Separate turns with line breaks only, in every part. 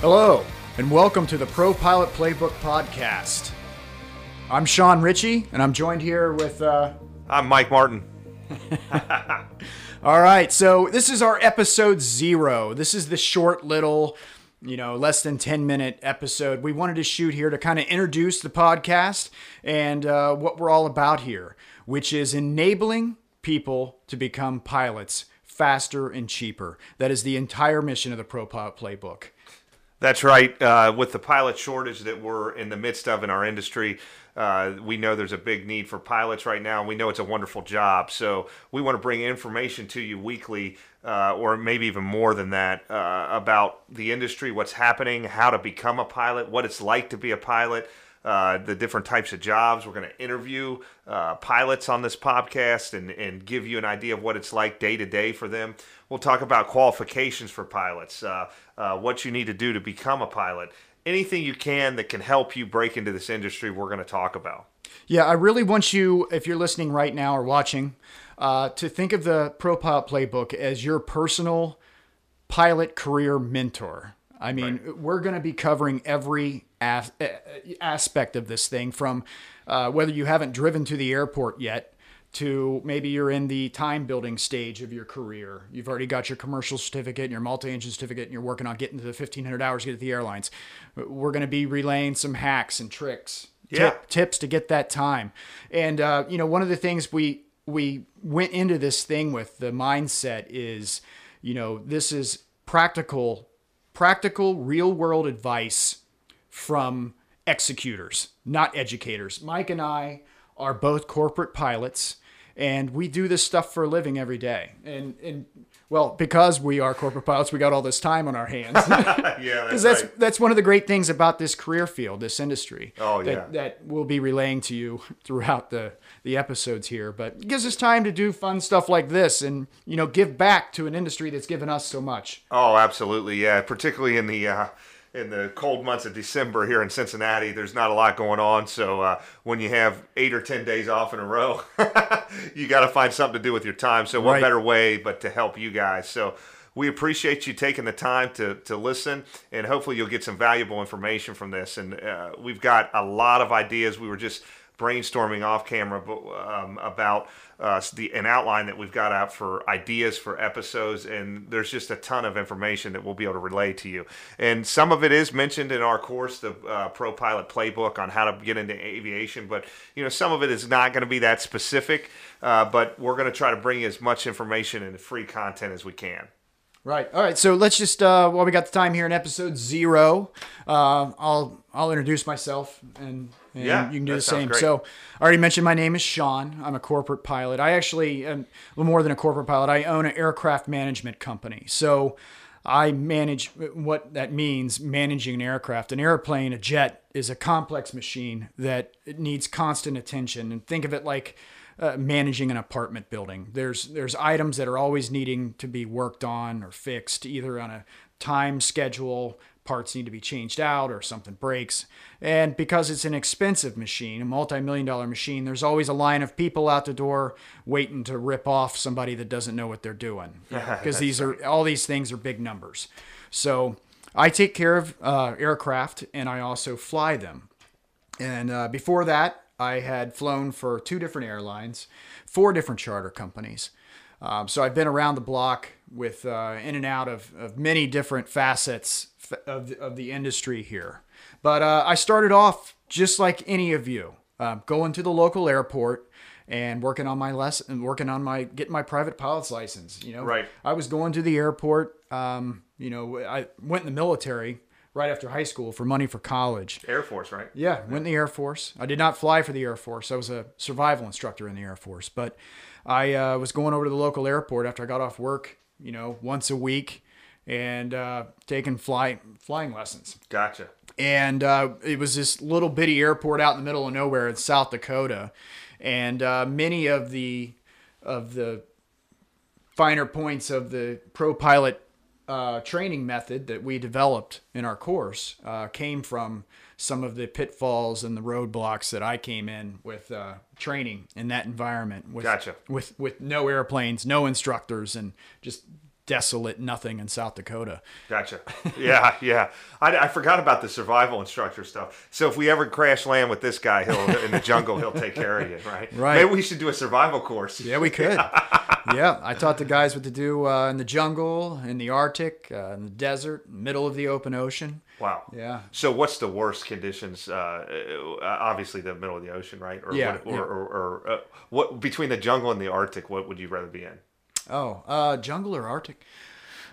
Hello, and welcome to the Pro Pilot Playbook Podcast. I'm Sean Ritchie, and I'm joined here with. Uh...
I'm Mike Martin.
All right, so this is our episode zero. This is the short little, you know, less than 10 minute episode we wanted to shoot here to kind of introduce the podcast and uh, what we're all about here, which is enabling people to become pilots faster and cheaper. That is the entire mission of the Pro Pilot Playbook.
That's right. Uh, with the pilot shortage that we're in the midst of in our industry, uh, we know there's a big need for pilots right now, we know it's a wonderful job. So we want to bring information to you weekly, uh, or maybe even more than that, uh, about the industry, what's happening, how to become a pilot, what it's like to be a pilot. Uh, the different types of jobs. We're going to interview uh, pilots on this podcast and, and give you an idea of what it's like day to day for them. We'll talk about qualifications for pilots, uh, uh, what you need to do to become a pilot, anything you can that can help you break into this industry, we're going to talk about.
Yeah, I really want you, if you're listening right now or watching, uh, to think of the Pro Pilot Playbook as your personal pilot career mentor. I mean, right. we're going to be covering every as- aspect of this thing from uh, whether you haven't driven to the airport yet to maybe you're in the time building stage of your career. You've already got your commercial certificate and your multi engine certificate, and you're working on getting to the 1500 hours to get to the airlines. We're going to be relaying some hacks and tricks,
yeah.
tip, tips to get that time. And, uh, you know, one of the things we, we went into this thing with the mindset is, you know, this is practical, practical, real world advice from executors, not educators. Mike and I are both corporate pilots and we do this stuff for a living every day. And and well, because we are corporate pilots, we got all this time on our hands.
yeah,
that's
that's
right. that's one of the great things about this career field, this industry.
Oh
that,
yeah,
that we'll be relaying to you throughout the the episodes here. But it gives us time to do fun stuff like this, and you know, give back to an industry that's given us so much.
Oh, absolutely, yeah. Particularly in the uh, in the cold months of December here in Cincinnati, there's not a lot going on. So uh, when you have eight or ten days off in a row, you got to find something to do with your time. So what
Right.
better way but to help you guys? So we appreciate you taking the time to, to listen, and hopefully you'll get some valuable information from this. And uh, we've got a lot of ideas. We were just brainstorming off camera um, about uh, the an outline that we've got out for ideas for episodes, and there's just a ton of information that we'll be able to relay to you. And some of it is mentioned in our course, the uh, Pro Pilot Playbook on how to get into aviation, but you know some of it is not going to be that specific. Uh, but we're going to try to bring you as much information and free content as we can.
Right. All right. So let's just uh, while we got the time here in episode zero, uh, I'll I'll introduce myself and, and
Yeah,
you can do the same.
great.
So I already mentioned my name is Sean. I'm a corporate pilot. I actually am a little more than a corporate pilot. I own an aircraft management company. So I manage what that means managing an aircraft. An airplane, a jet, is a complex machine that needs constant attention. And think of it like uh, managing an apartment building. There's there's items that are always needing to be worked on or fixed, either on a time schedule. Parts need to be changed out or something breaks. And because it's an expensive machine, a multi-million dollar machine, there's always a line of people out the door waiting to rip off somebody that doesn't know what they're doing. Because these are all these things are big numbers. So I take care of uh, aircraft and I also fly them. And uh, before that, I had flown for two different airlines, four different charter companies. Um, so I've been around the block with uh, in and out of, of many different facets of the, of the industry here. But uh, I started off just like any of you, um, going to the local airport and working on my lesson, working on my getting my private pilot's license. You know,
Right.
I was going to the airport. Um, you know, I went in the military right after high school for money for college.
Air Force, right?
Yeah, went in the Air Force. I did not fly for the Air Force. I was a survival instructor in the Air Force. But I uh, was going over to the local airport after I got off work, you know, once a week and uh, taking fly, flying lessons.
Gotcha.
And uh, it was this little bitty airport out in the middle of nowhere in South Dakota. And uh, many of the of the finer points of the pro pilot uh, training method that we developed in our course uh, came from some of the pitfalls and the roadblocks that I came in with uh, training in that environment. With,
Gotcha.
With with no airplanes, no instructors, and just desolate nothing in South Dakota.
Gotcha. Yeah, yeah. I, I forgot about the survival instructor stuff. So if we ever crash land with this guy, he'll in the jungle, he'll take care of you, right?
Right.
Maybe we should do a survival course.
Yeah, we could. yeah, I taught the guys what to do uh, in the jungle, in the Arctic, uh, in the desert, middle of the open ocean.
Wow.
Yeah.
So what's the worst conditions? Uh, uh, obviously, the middle of the ocean, right? Or
Yeah,
What, or,
yeah.
or, or uh, what between the jungle and the Arctic? What would you rather be in?
Oh, uh, jungle or Arctic?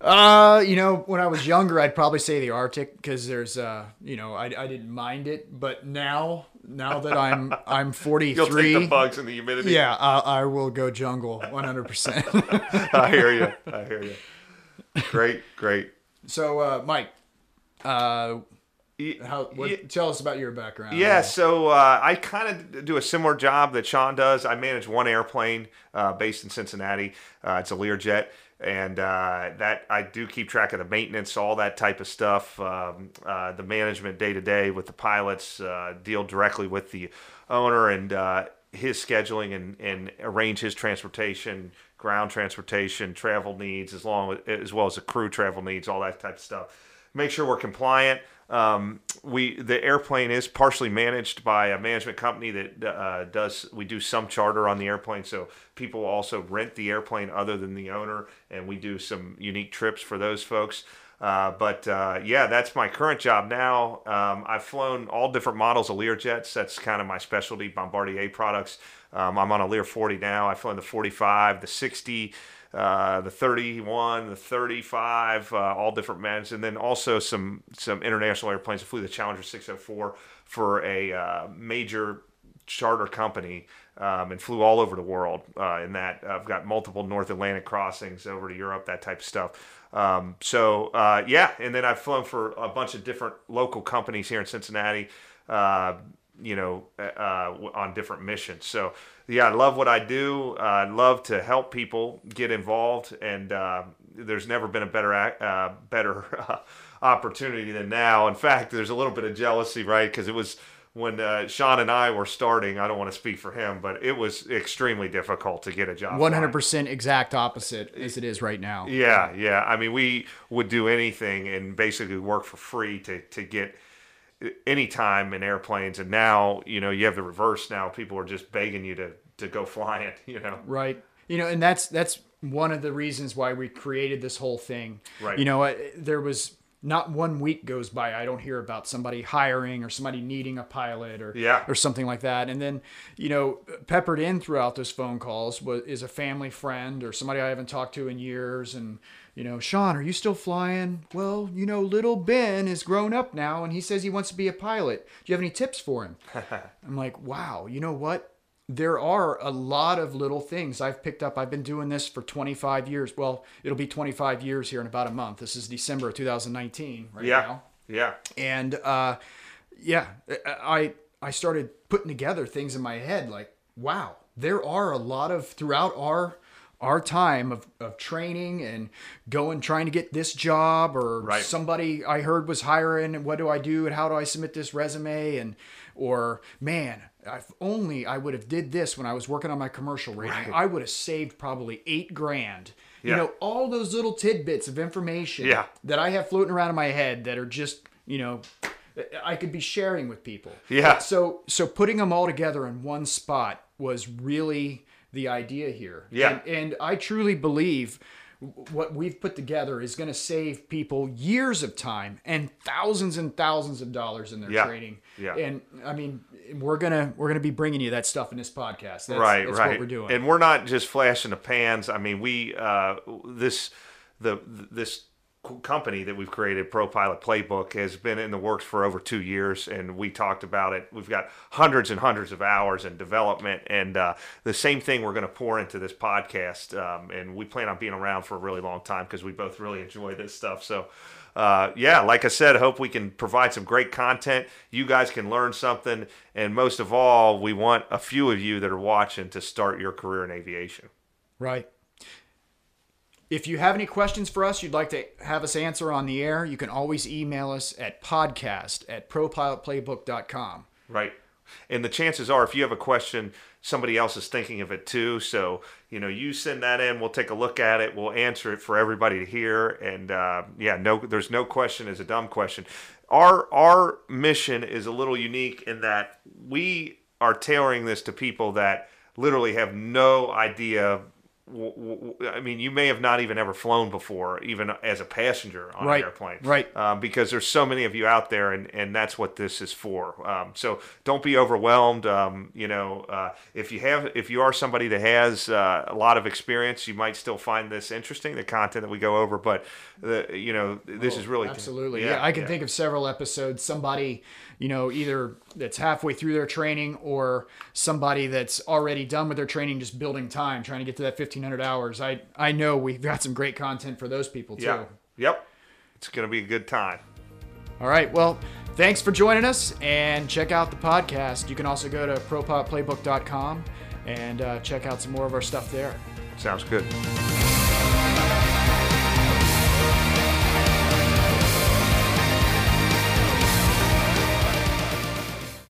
Uh, you know, when I was younger, I'd probably say the Arctic because there's, uh, you know, I, I didn't mind it, but now, now that I'm I'm
You'll
43,
take the bugs and the humidity.
yeah, I, I will go jungle 100. percent
I hear you. I hear you. Great, great.
So, uh, Mike, uh, how what,
y-
tell us about your background.
Yeah, so uh, I kind of do a similar job that Sean does. I manage one airplane uh, based in Cincinnati. Uh, it's a Learjet, and uh, that I do keep track of the maintenance, all that type of stuff, um, uh, the management day to day with the pilots, uh, deal directly with the owner and uh, his scheduling and, and arrange his transportation, ground transportation, travel needs, as long as well as the crew travel needs, all that type of stuff. Make sure we're compliant. Um, we the airplane is partially managed by a management company that uh, does we do some charter on the airplane, so people also rent the airplane other than the owner, and we do some unique trips for those folks. Uh, but uh, yeah, that's my current job now. Um, I've flown all different models of Lear jets. That's kind of my specialty, Bombardier products. Um, I'm on a Lear 40 now. I've flown the 45, the 60, uh, the 31, the 35, uh, all different men, and then also some some international airplanes. I flew the Challenger 604 for a uh, major charter company um, and flew all over the world. Uh, in that, I've got multiple North Atlantic crossings over to Europe, that type of stuff. Um, so uh, yeah, and then I've flown for a bunch of different local companies here in Cincinnati. Uh, you know, uh, on different missions. So yeah, I love what I do. Uh, I love to help people get involved, and uh, there's never been a better uh, better opportunity than now. In fact, there's a little bit of jealousy, right? Because it was when uh, Sean and I were starting. I don't want to speak for him, but it was extremely difficult to get a job.
Hundred percent exact opposite as it is right now.
Yeah, yeah. I mean, we would do anything and basically work for free to to get any time in airplanes. And now, you know, you have the reverse. Now people are just begging you to to go flying. You know.
Right. You know, and that's that's one of the reasons why we created this whole thing.
Right.
You know, I- there was not one week goes by I don't hear about somebody hiring or somebody needing a pilot or
Yeah.
or something like that. And then, you know, peppered in throughout those phone calls was is a family friend or somebody I haven't talked to in years and you know, Sean, are you still flying? Well, you know, little Ben is grown up now and he says he wants to be a pilot. Do you have any tips for him? I'm like, wow, you know what? There are a lot of little things I've picked up. I've been doing this for 25 years. Well, it'll be 25 years here in about a month. This is December of 2019 right
Yeah.
now.
Yeah.
And uh, yeah, I I started putting together things in my head like, wow, there are a lot of throughout our our time of, of training and going trying to get this job or
Right.
somebody I heard was hiring and what do I do and how do I submit this resume and or man if only I would have did this when I was working on my commercial rating
Right.
I would have saved probably eight grand you know all those little tidbits of information
Yeah.
that I have floating around in my head that are just you know I could be sharing with people.
Yeah.
So so putting them all together in one spot was really the idea here.
Yeah.
And, and I truly believe what we've put together is going to save people years of time and thousands and thousands of dollars in their
Yeah.
training.
Yeah.
And I mean, we're gonna we're gonna be bringing you that stuff in this podcast. That's,
right,
that's
right.
what we're doing.
And we're not just flashing the pans. I mean, we uh, this the this company that we've created, Pro Pilot Playbook, has been in the works for over two years, and we talked about it. We've got hundreds and hundreds of hours in development, and uh, the same thing we're going to pour into this podcast. Um, and we plan on being around for a really long time because we both really enjoy this stuff. So. Uh, yeah, like I said, hope we can provide some great content. You guys can learn something, and most of all, we want a few of you that are watching to start your career in aviation.
Right. If you have any questions for us you'd like to have us answer on the air, you can always email us at podcast at propilotplaybook.com.
Right. And the chances are, if you have a question, somebody else is thinking of it too. So, you know, you send that in, we'll take a look at it, we'll answer it for everybody to hear. And uh, yeah, no, there's no question is a dumb question. Our our mission is a little unique in that we are tailoring this to people that literally have no idea I mean, you may have not even ever flown before, even as a passenger on
right,
an airplane,
right?
Um, because there's so many of you out there, and, and that's what this is for. Um, so don't be overwhelmed. Um, you know, uh, if you have, if you are somebody that has uh, a lot of experience, you might still find this interesting, the content that we go over. But the, you know, this
oh,
is really
absolutely. Yeah, yeah I can yeah. think of several episodes. Somebody, you know, either that's halfway through their training or somebody that's already done with their training, just building time, trying to get to that 1500 hours. I I know we've got some great content for those people too.
Yeah. Yep. It's going to be a good time.
All right. Well, thanks for joining us and check out the podcast. You can also go to propilotplaybook.com and uh, check out some more of our stuff there.
Sounds good.